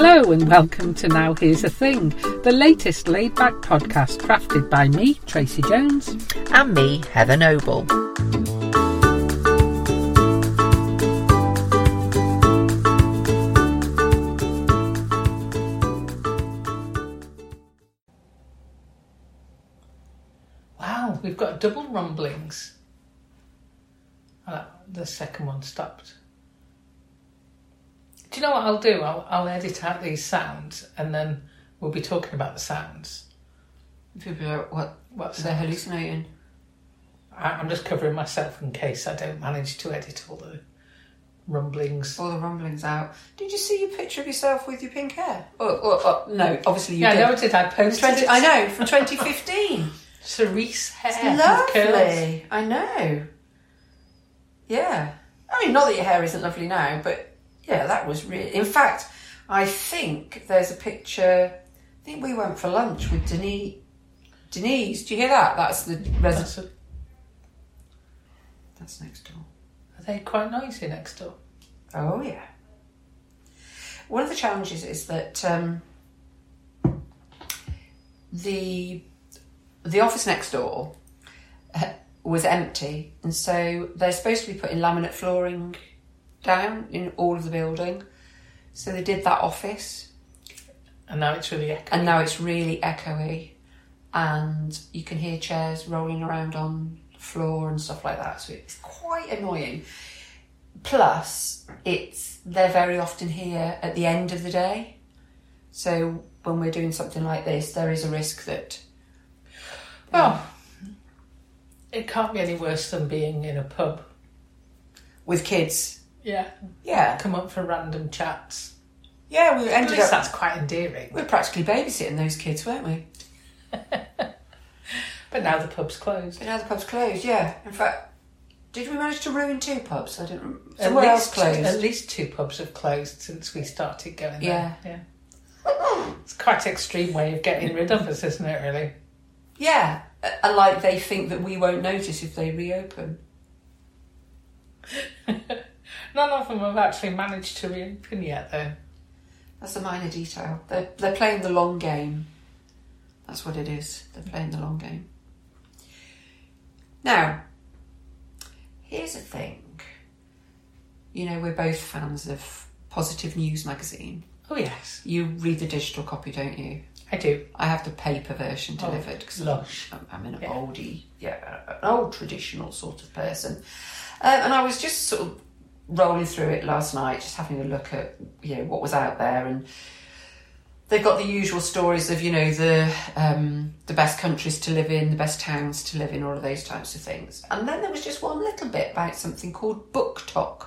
Hello and welcome to Now Here's a Thing, the latest laid back podcast crafted by me, Tracy Jones. And me, Heather Noble. Wow, we've got double rumblings. Oh, the second one stopped. Do you know what I'll do? I'll, I'll edit out these sounds and then we'll be talking about the sounds. People are, what, What they're sounds? hallucinating. I- I'm just covering myself in case I don't manage to edit all the rumblings. All the rumblings out. Did you see your picture of yourself with your pink hair? Oh, oh, oh, no, obviously you yeah, did. I know. Did I post 20, it? I know, from 2015. Cerise hair. curls. lovely. I know. Yeah. I mean, not that your hair isn't lovely now, but yeah, that was really. In fact, I think there's a picture. I think we went for lunch with Denise. Denise, do you hear that? That's the resident. That's That's next door. Are they quite noisy next door? Oh yeah. One of the challenges is that um, the the office next door uh, was empty, and so they're supposed to be putting laminate flooring down in all of the building. So they did that office, And now it's really echoey. and now it's really echoey, and you can hear chairs rolling around on the floor and stuff like that. So it's quite annoying. Plus, it's they're very often here at the end of the day. So when we're doing something like this, there is a risk that Well, it can't be any worse than being in a pub. with kids, Yeah. yeah, Come up for random chats. yeah, we At ended least up that's quite endearing. we were practically babysitting those kids, weren't we? But now the pub's closed. But now the pub's closed. Yeah, in fact, did we manage to ruin two pubs? I didn't. rem- At Somewhere else least, closed. at least two pubs have closed since we started going Yeah. there. Yeah. It's quite an extreme way of getting rid of us, isn't it, really? Yeah, and like they think that we won't notice if they reopen. None of them have actually managed to reopen yet, though. That's a minor detail. They're they're playing the long game. That's what it is. They're playing the long game. Now, here's the thing. You know, we're both fans of Positive News magazine. Oh, yes, You read the digital copy, don't you? I do. I have the paper version Oh, delivered because lush. I'm, I'm an Yeah. oldie, yeah, an old traditional sort of person. Um, and I was just sort of rolling through it last night, just having a look at you know what was out there, and they've got the usual stories of you know the um, the best countries to live in, the best towns to live in, all of those types of things. And then there was just one little bit about something called BookTok.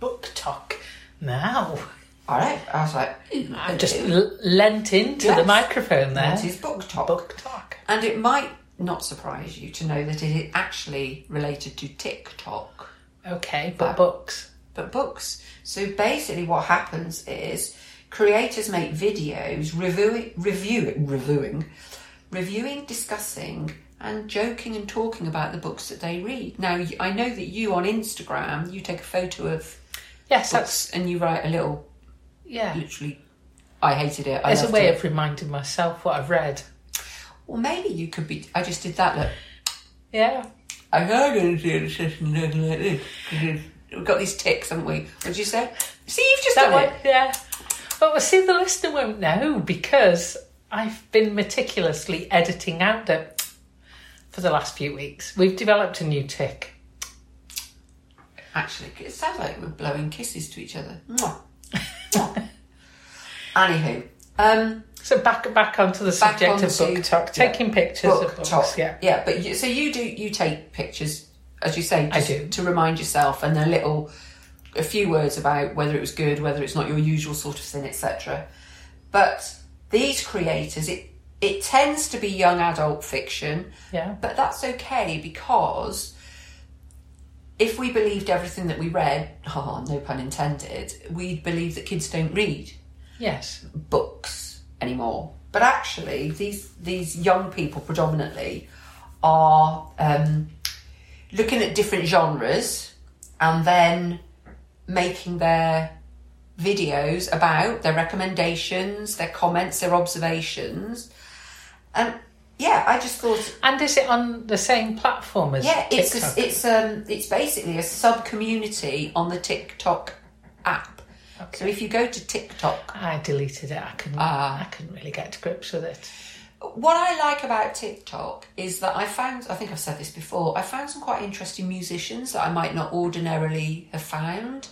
Book talk. Now, All right, I was like, I've just l- lent into the microphone there. that is BookTok. Book talk. And it might not surprise you to know that it is actually related to TikTok, Okay, but That- books. but books. So basically, what happens is creators make videos reviewing, reviewing, reviewing, reviewing, discussing, and joking and talking about the books that they read. Now, I know that you on Instagram, you take a photo of Yes, that's and you write a little, yeah. literally, I hated it. I It's a way it. of reminding myself what I've read. Well, maybe you could be. I just did that. Look, Yeah. I'm not going to do a session looking like this. 'cause We've got these ticks, haven't we? What did you say? See, you've just That done one, it. yeah. But well, see, the listener won't know because I've been meticulously editing out it for the last few weeks. We've developed a new tick. Actually, it sounds like we're blowing kisses to each other. Mwah. Mwah. Anywho, um, So back back onto the Back subject of BookTok, yeah. taking pictures book of books. talk. Yeah. yeah. But you, so you do you take pictures, as you say, I do. to remind yourself, and a little, a few words about whether it was good, whether it's not your usual sort of thing, etc. But these creators, it it tends to be young adult fiction. Yeah. But that's okay because if we believed everything that we read, oh, no pun intended, we'd believe that kids don't read Yes. books anymore. But actually, these these young people predominantly are um, looking at different genres and then making their videos about their recommendations, their comments, their observations. And yeah, I just thought And is it on the same platform as yeah, it's TikTok? a, it's um it's basically a sub community on the TikTok app. So if you go to TikTok, I deleted it. I couldn't. Ah. I couldn't really get to grips with it. what I like about TikTok is that I found I think I've said this before. I found some quite interesting musicians that I might not ordinarily have found.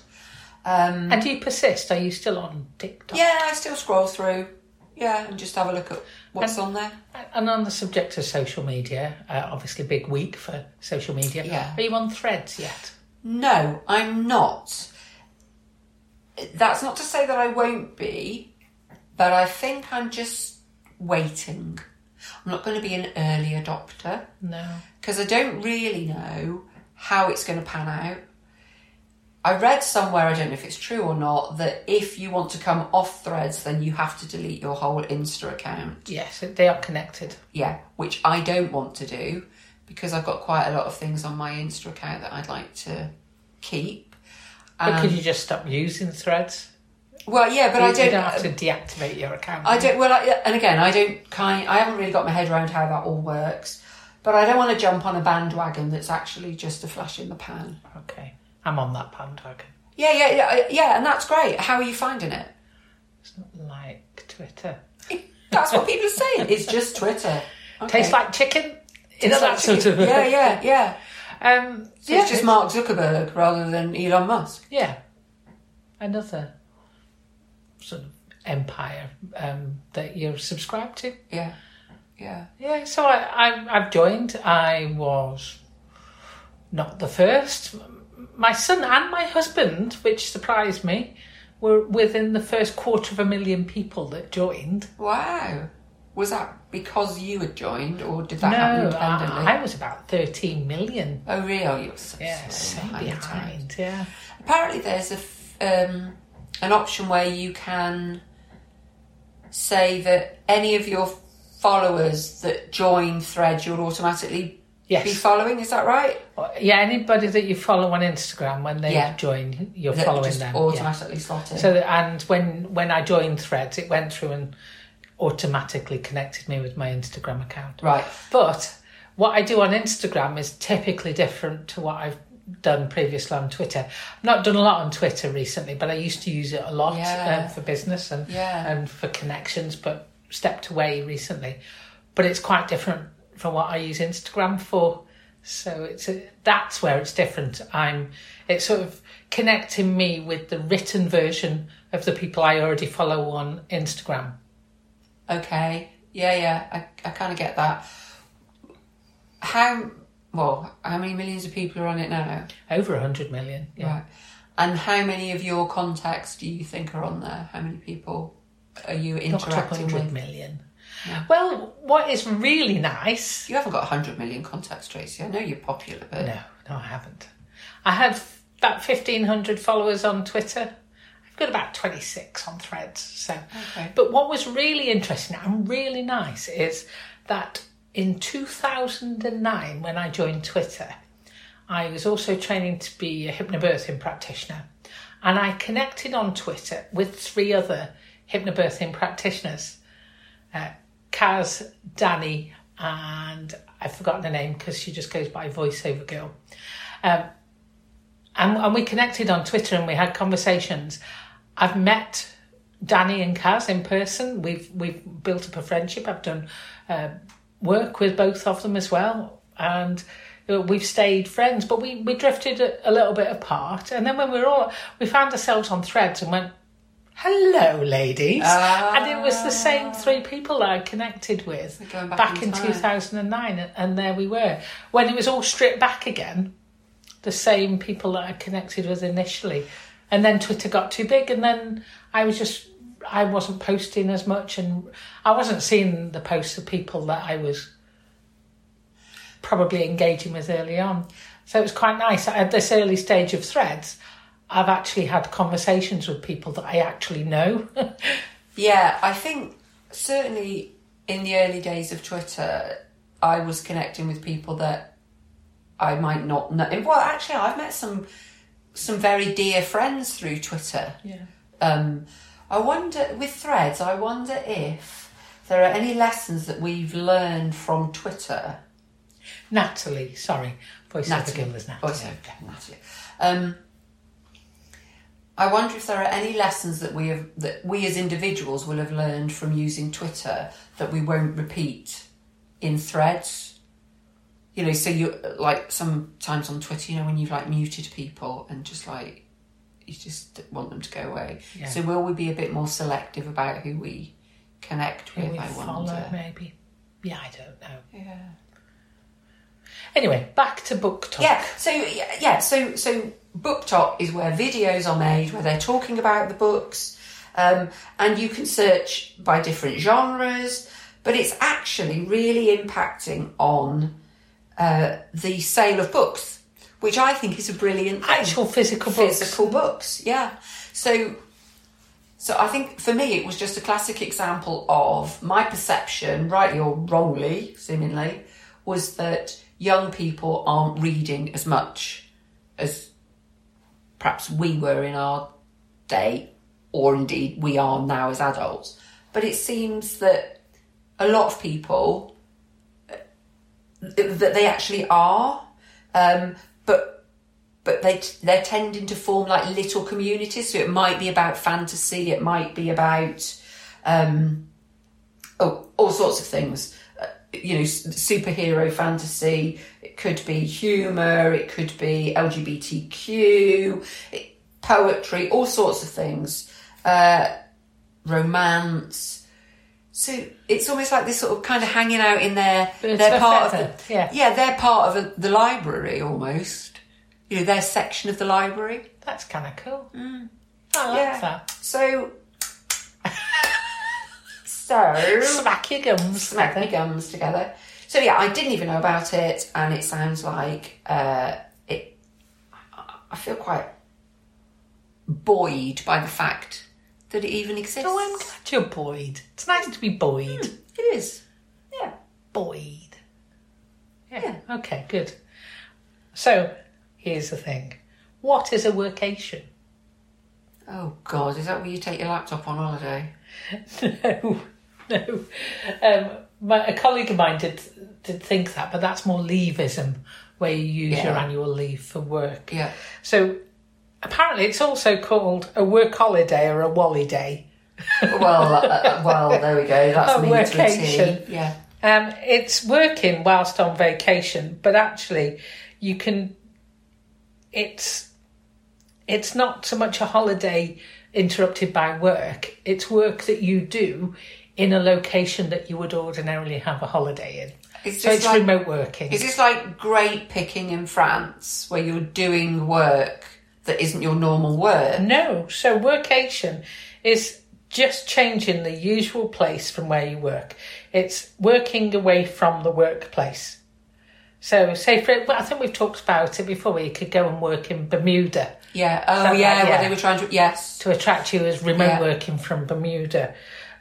Um, And do you persist? Are you still on TikTok? yeah, I still scroll through. Yeah, and just have a look at what's on there. And on the subject of social media, uh, obviously big week for social media. Yeah. Are you on Threads yet? No, I'm not. That's not to say that I won't be, but I think I'm just waiting. I'm not going to be an early adopter No. because I don't really know how it's going to pan out. I read somewhere, I don't know if it's true or not, that if you want to come off threads, then you have to delete your whole Insta account. Yes, they are connected. Yeah, which I don't want to do because I've got quite a lot of things on my Insta account that I'd like to keep. But Um, could you just stop using Threads? Well, yeah, but you, I don't. you don't have to deactivate your account. I don't. Well, I, and again, I don't kind. I haven't really got my head around how that all works. But I don't want to jump on a bandwagon that's actually just a flash in the pan. Okay, I'm on that bandwagon. Yeah, yeah, yeah, yeah, and that's great. How are you finding it? It's not like Twitter. That's what people are saying. It's just Twitter. Okay. Tastes like chicken. Tastes that like sort chicken. of. Yeah, yeah, yeah. Um, So yeah, it's just Mark Zuckerberg rather than Elon Musk. Yeah, another sort of empire um, that you're subscribed to. Yeah, yeah. Yeah, so I, I I've joined. I was not the first. My son and my husband, which surprised me, were within the first quarter of a million people that joined. Wow. Was that because you had joined, or did that happen no, independently? I, I was about thirteen million. Oh, really? You're so Yeah, so behind behind. Yeah, Apparently, there's a f- um, an option where you can say that any of your followers that join Thread, you'll automatically yes, be following. Is that right? yeah. Anybody that you follow on Instagram when they Yeah. join, you're That following them. automatically slot in. So and when when I joined Threads, it went through and automatically connected me with my Instagram account. right. But what I do on Instagram is typically different to what I've done previously on Twitter. I've not done a lot on Twitter recently, but I used to use it a lot Yeah. um, for business and Yeah. and for connections. But stepped away recently. But it's quite different from what I use Instagram for. So it's a, that's where it's different. I'm it's sort of connecting me with the written version of the people I already follow on Instagram. Okay. Yeah, yeah. I, I kind of get that. How well? How many millions of people are on it now? Over a hundred million. Yeah. Right. And how many of your contacts do you think are on there? How many people are you Not interacting hundred with? million. Well, what is really nice You haven't got 100 million contacts, Tracy. I know you're popular, but No, no, I haven't. I had f- about fifteen hundred followers on Twitter. Got about twenty six on Threads. So, Okay. but what was really interesting and really nice is that in two thousand and nine, when I joined Twitter, I was also training to be a hypnobirthing practitioner, and I connected on Twitter with three other hypnobirthing practitioners. Uh, Kaz, Danny, and I've forgotten her name because she just goes by voiceover girl. Um, and, and we connected on Twitter and we had conversations. I've met Danny and Kaz in person. We've we've built up a friendship. I've done uh, work with both of them as well, and uh, we've stayed friends. But we we drifted a, a little bit apart. And then when we were all we found ourselves on Threads and went, "Hello, ladies," and it was the same three people that I connected with back back in in 2009 and there we were when it was all stripped back again the same people that i connected with initially and then twitter got too big and then i was just i wasn't posting as much and i wasn't seeing the posts of people that i was probably engaging with early on. So it was quite nice. At this early stage of threads i've actually had conversations with people that i actually know. Yeah, I think certainly in the early days of Twitter, I was connecting with people that I might not know. Well, actually, I've met some some very dear friends through Twitter. yeah Um, I wonder with threads. I wonder if there are any lessons that we've learned from Twitter. Natalie, sorry, voice Natalie. again was Natalie. Voice over, Natalie. Um, I wonder if there are any lessons that we have that we as individuals will have learned from using Twitter that we won't repeat in threads. You know, so you like sometimes on Twitter, you know, when you've like muted people and just like you just want them to go away. Yeah. So will we be a bit more selective about who we connect Who with? we I follow, wonder. maybe. Yeah, I don't know. Yeah. Anyway, back to BookTok. Yeah. So yeah, yeah. So so BookTok is where videos are made where they're talking about the books, um, and you can search by different genres, but it's actually really impacting on uh, the sale of books, which I think is a brilliant thing. Actual physical books. physical books. Yeah. So. So I think for me it was just a classic example of my perception, rightly or wrongly, seemingly, was that young people aren't reading as much as perhaps we were in our day, or indeed we are now as adults. But it seems that a lot of people that they actually are, um, but but they they're tending to form like little communities. So it might be about fantasy, it might be about um, oh all sorts of things. Uh, you know, superhero fantasy. It could be humour. It could be LGBTQ, poetry, all sorts of things. Uh, romance. So it's almost like this sort of kind of hanging out in their they're part of the, yeah. yeah they're part of a, the library almost. You know their section of the library. That's kind of cool. Mm. I like Yeah. that. So so Smack your gums. smack my gums together. So yeah, I didn't even know about it, and it sounds like uh, it. I feel quite buoyed by the fact that it even exists. Oh, I'm glad you're buoyed. It's nice to be buoyed. It is. Yeah. Buoyed. Yeah. Okay, good. So, here's the thing. What is a workation? Oh God, is that where you take your laptop on holiday? no, no. Um, my, a colleague of mine did did think that, but that's more leavism, where you use your annual leave for work. Yeah. So apparently, it's also called a work holiday or a wally day. Well, uh, well, there we go. That's A me to workation. Yeah. Um, it's working whilst on vacation, but actually, you can. It's it's not so much a holiday interrupted by work. It's work that you do in a location that you would ordinarily have a holiday in. It's So it's like remote working. Is this like grape picking in France, where you're doing work that isn't your normal work? No, so workation is just changing the usual place from where you work. It's working away from the workplace. So, say for well, I think we've talked about it before. Where you could go and work in Bermuda Yeah. Oh, yeah, like- Where yeah. they were trying to. Yes. to attract you as remote Yeah. working from Bermuda,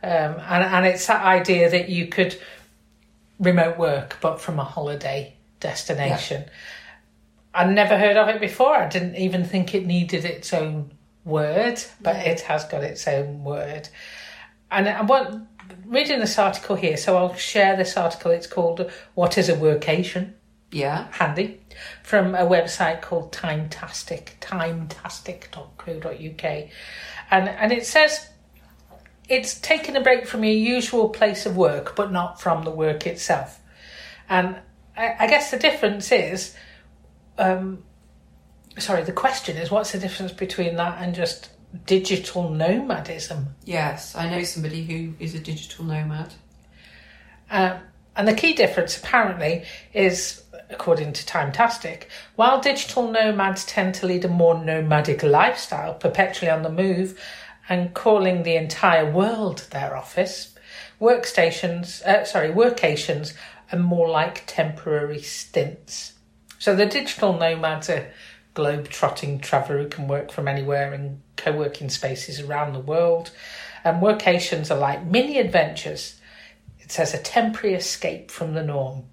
um, and and it's that idea that you could remote work but from a holiday destination. I never heard of it before. I didn't even think it needed its own word, but it has got its own word. And I want reading this article here, so I'll share this article. It's called "What Is a Workation." Yeah. handy from a website called Timetastic, timetastic.co.uk. And, and it says it's taking a break from your usual place of work, but not from the work itself. And I, I guess the difference is, um, sorry, the question is what's the difference between that and just digital nomadism? Yes. I know somebody who is a digital nomad. Um, and the key difference, apparently, is, according to Timetastic, while digital nomads tend to lead a more nomadic lifestyle, perpetually on the move, and calling the entire world their office, workstations, uh, sorry, workations are more like temporary stints. So the digital nomads are globe-trotting traveller who can work from anywhere in co-working spaces around the world, and workations are like mini adventures it says a temporary escape from the norm.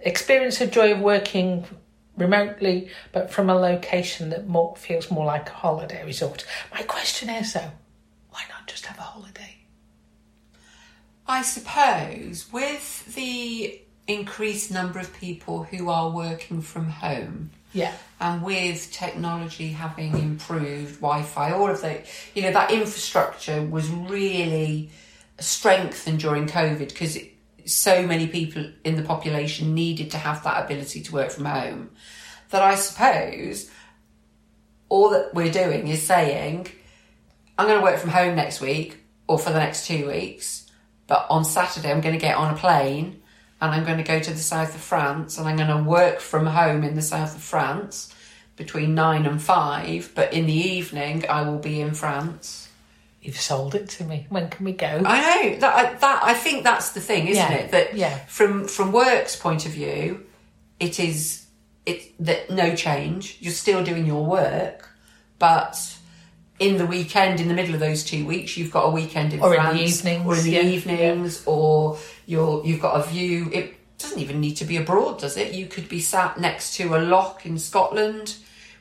Experience the joy of working remotely, but from a location that more feels more like a holiday resort. My question is though, why not just have a holiday? I suppose with the increased number of people who are working from home, Yeah. and with technology having improved, Wi-Fi, all of the, you know, that infrastructure was really strengthened during COVID because so many people in the population needed to have that ability to work from home. That I suppose all that we're doing is saying, I'm going to work from home next week or for the next two weeks, but on Saturday I'm going to get on a plane and I'm going to go to the south of France and I'm going to work from home in the south of France between nine and five, but in the evening I will be in France. You've sold it to me. When can we go? I know that. I, that I think that's the thing, isn't Yeah, it? That yeah. from from work's point of view, it is it that no change. You're still doing your work, but in the weekend, in the middle of those two weeks, you've got a weekend in France. Or in the evenings, or in the yeah, evenings, or you're you've got a view. It doesn't even need to be abroad, does it? You could be sat next to a loch in Scotland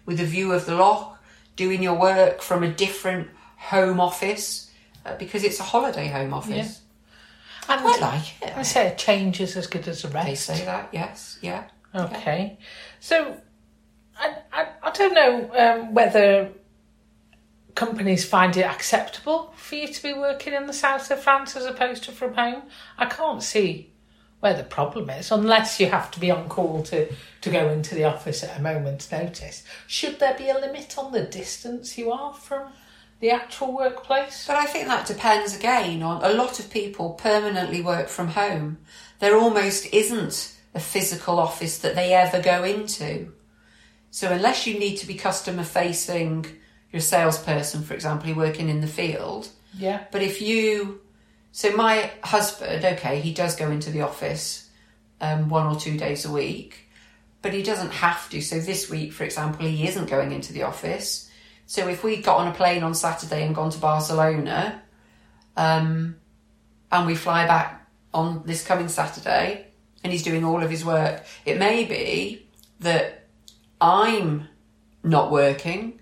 with a view of the loch, doing your work from a different home office uh, because it's a holiday home office. And I like it. I say a change is as good as a rest. They say that, yes, yeah. Okay. So, I, I, I don't know um, whether companies find it acceptable for you to be working in the south of France as opposed to from home. I can't see where the problem is, unless you have to be on call to, to go into the office at a moment's notice. Should there be a limit on the distance you are from the actual workplace? But I think that depends again on a lot of people permanently work from home. There almost isn't a physical office that they ever go into. So unless you need to be customer facing, you're a salesperson, for example, you're working in the field. Yeah. But if you, so my husband, okay, he does go into the office um, one or two days a week, but he doesn't have to. So this week, for example, he isn't going into the office. So if we got on a plane on Saturday and gone to Barcelona, um, and we fly back on this coming Saturday, and he's doing all of his work, it may be that I'm not working.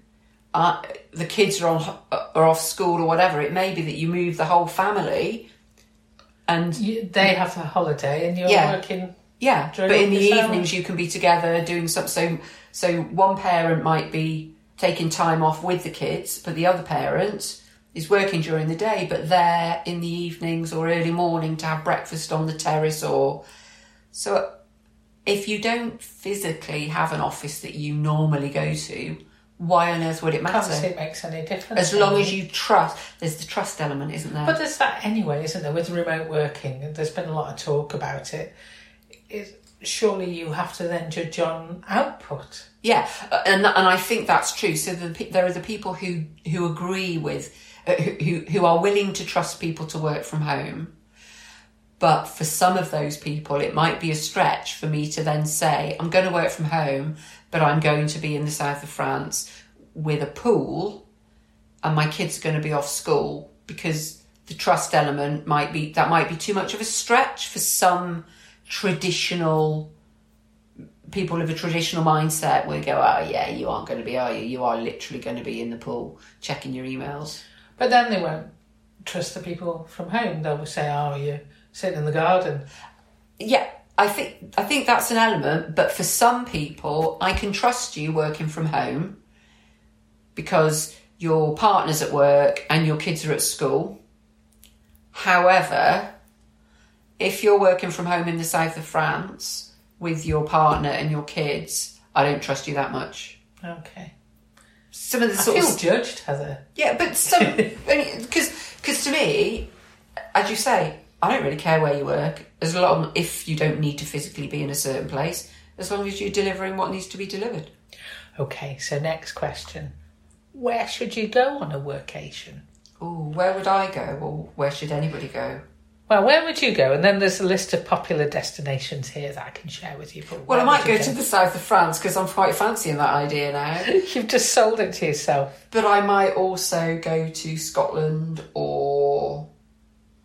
Uh, the kids are on are off school or whatever. It may be that you move the whole family, and You, they have a holiday and you're Yeah. working. yeah, but in the hours. evenings you can be together doing something. So, so one parent might be taking time off with the kids, but the other parent is working during the day, but there in the evenings or early morning to have breakfast on the terrace or so. If you don't physically have an office that you normally go to, why on earth would it matter? it makes any difference. As long as you trust, there's the trust element, isn't there? But there's that anyway, isn't there? With remote working, there's been a lot of talk about it. It surely you have to then judge on output. Yeah, uh, and and I think that's true. So the, there are the people who who agree with uh, who- who are willing to trust people to work from home. But for some of those people, it might be a stretch for me to then say, I'm going to work from home, but I'm going to be in the south of France with a pool, and my kids are going to be off school because the trust element might be that might be too much of a stretch for some traditional people of a traditional mindset will go, oh yeah, you aren't going to be, are you? You are literally going to be in the pool checking your emails. But then they won't trust the people from home. They'll say, "Oh, are you're sitting in the garden." Yeah, I think I think that's an element, but for some people, I can trust you working from home because your partner's at work and your kids are at school. However, if you're working from home in the south of France with your partner and your kids, I don't trust you that much. Okay. Some of the I sort feel of judged, Heather. Yeah, but some because because to me, as you say, I don't really care where you work as long if you don't need to physically be in a certain place, as long as you're delivering what needs to be delivered. Okay. So next question: Where should you go on a workation? Oh, where would I go, or where should anybody go? Well, where would you go? And then there's a list of popular destinations here that I can share with you. Well, I might would go to the south of France because I'm quite fancying that idea now. You've just sold it to yourself. but I might also go to Scotland or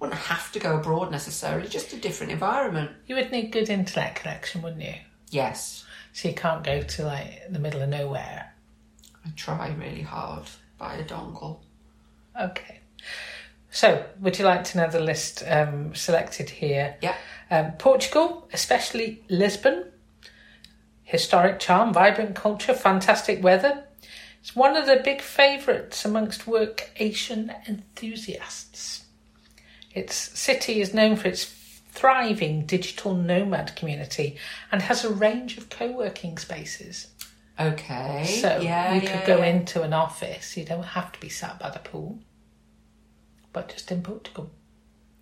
wouldn't have to go abroad necessarily, just a different environment. You would need good internet connection, wouldn't you? Yes. So you can't go to like the middle of nowhere. I try really hard. Buy a dongle. Okay. So, would you like to know the list um, selected here? Yeah. Um, Portugal, especially Lisbon. Historic charm, vibrant culture, fantastic weather. It's one of the big favourites amongst workation enthusiasts. Its city is known for its thriving digital nomad community and has a range of co working spaces. Okay. So yeah, you yeah, could go yeah. into an office, you don't have to be sat by the pool, but just in Portugal.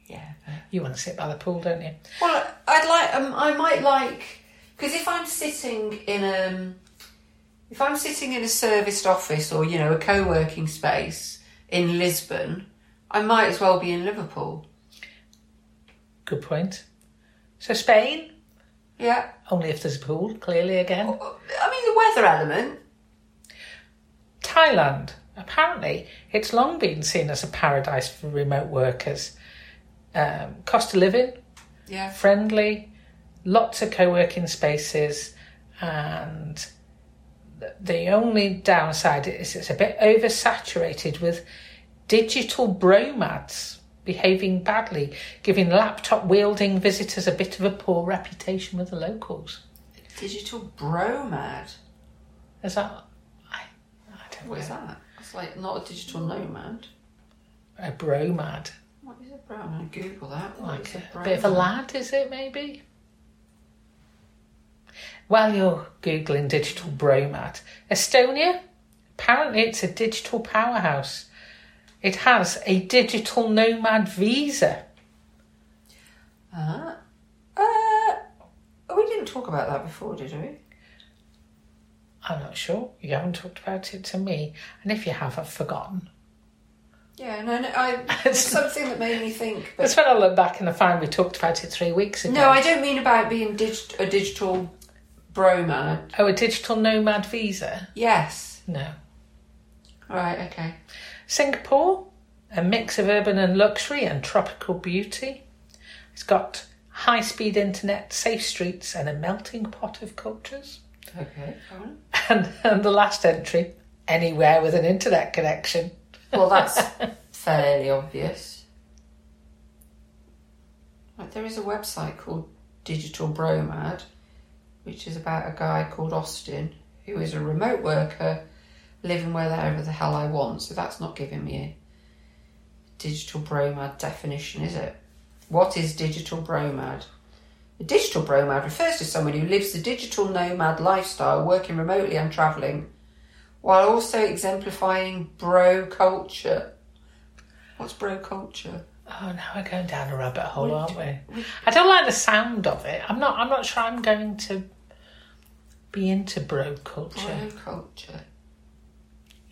Yeah. You want to sit by the pool, don't you? Well, I'd like. Um, I might like because if I'm sitting in a, if I'm sitting in a serviced office or you know a co-working space in Lisbon, I might as well be in Liverpool. Good point. So Spain, Yeah. only if there's a pool, clearly again. I mean the weather element. Thailand, apparently, it's long been seen as a paradise for remote workers. Um, cost of living, Yeah. friendly, lots of co-working spaces, and the only downside is it's a bit oversaturated with digital bromads behaving badly, giving laptop wielding visitors a bit of a poor reputation with the locals. Digital bromad. Is that? I, I don't What is know. that? It's like not a digital nomad. A bromad. What is a bromad? Google that. What Like is a bit of a lad, is it maybe? While you're Googling digital bromad, Estonia, apparently it's a digital powerhouse. It has a digital nomad visa. Uh, uh, we didn't talk about that before, did we? I'm not sure. You haven't talked about it to me. And if you have, I've forgotten. Yeah, no, no. I, it's something that made me think. But That's when I look back and I find we talked about it three weeks ago. no, I don't mean about being dig- a digital bromad. Oh, a digital nomad visa? Yes. No. Right. Okay. Singapore, a mix of urban and luxury and tropical beauty. It's got high speed internet, safe streets, and a melting pot of cultures. Okay. fine. And, and the last entry, anywhere with an internet connection. Well, that's fairly obvious. Right, there is a website called Digital Bromad, which is about a guy called Austin who is a remote worker living wherever the hell I want. So that's not giving me a digital bromad definition, is it? What is digital bromad? A digital bromad refers to someone who lives the digital nomad lifestyle, working remotely and travelling, while also exemplifying bro culture. What's bro culture? Oh, now we're going down a rabbit hole, aren't we? I don't like the sound of it. I'm not. I'm not sure. I'm going to be into bro culture. Bro culture.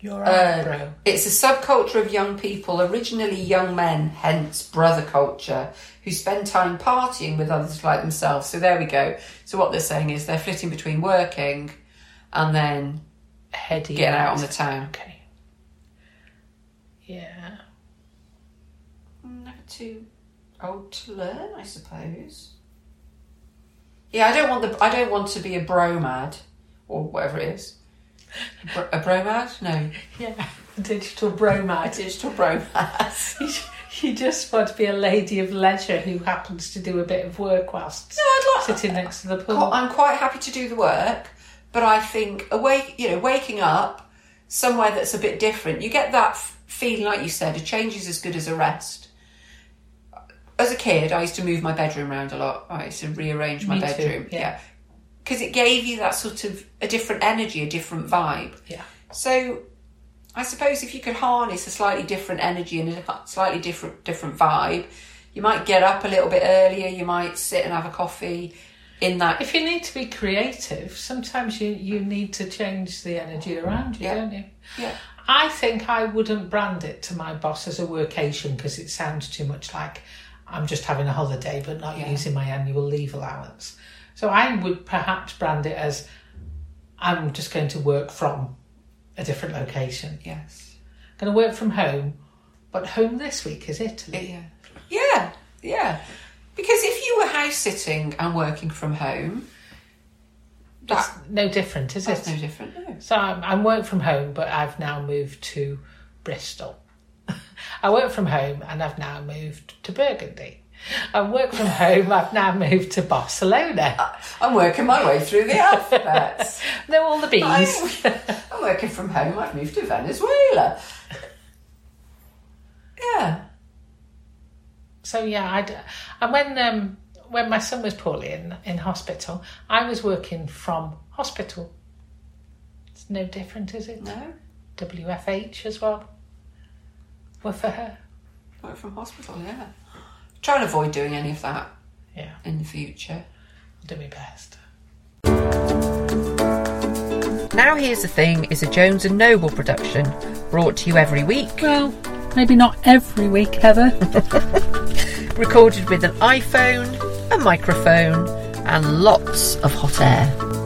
You're Uh. It's a subculture of young people, originally young men, hence brother culture, who spend time partying with others like themselves. So there we go. So what they're saying is they're flitting between working and then Heady. getting out on the town. Okay. Yeah. Never too old to learn, I suppose. Yeah, I don't want the I don't want to be a bromad or whatever it is. A, bro, a bromad? No, Yeah. Digital a bromide. digital bromad. You just want to be a lady of leisure who happens to do a bit of work whilst No, I'd like sitting next to the pool. I'm quite happy to do the work, but I think awake, you know, waking up somewhere that's a bit different, you get that feeling, like you said, a change is as good as a rest. As a kid, I used to move my bedroom around a lot. I used to rearrange my Me too, bedroom, yeah. Because it gave you that sort of a different energy, a different vibe. Yeah. So, I suppose if you could harness a slightly different energy and a slightly different different vibe, you might get up a little bit earlier. You might sit and have a coffee in that If you need to be creative, sometimes you, you need to change the energy around you, Yeah. don't you? Yeah. I think I wouldn't brand it to my boss as a workation because it sounds too much like I'm just having a holiday but not Yeah. using my annual leave allowance. So I would perhaps brand it as I'm just going to work from a different location. Yes. I'm going to work from home, but home this week is Italy. Yeah. Yeah. Yeah. Because if you were house sitting and working from home, that's No different, is that's it? no different. No. So I'm, I'm work from home, but I've now moved to Bristol. I work from home and I've now moved to Burgundy. I work from home, I've now moved to Barcelona. I'm working my way through the alphabet. Know all the bees. I'm, I'm working from home. I've moved to Venezuela. Yeah. So yeah, I and when um, when my son was poorly in in hospital, I was working from hospital. It's no different, is it? No. WFH as well. Were for her. Work from hospital. Yeah. Try and avoid doing any of that Yeah, in the future. I'll do my best. Now Here's the Thing is a Jones and Noble production, brought to you every week, Well, maybe not every week, Heather. recorded with an iPhone, a microphone, and lots of hot air.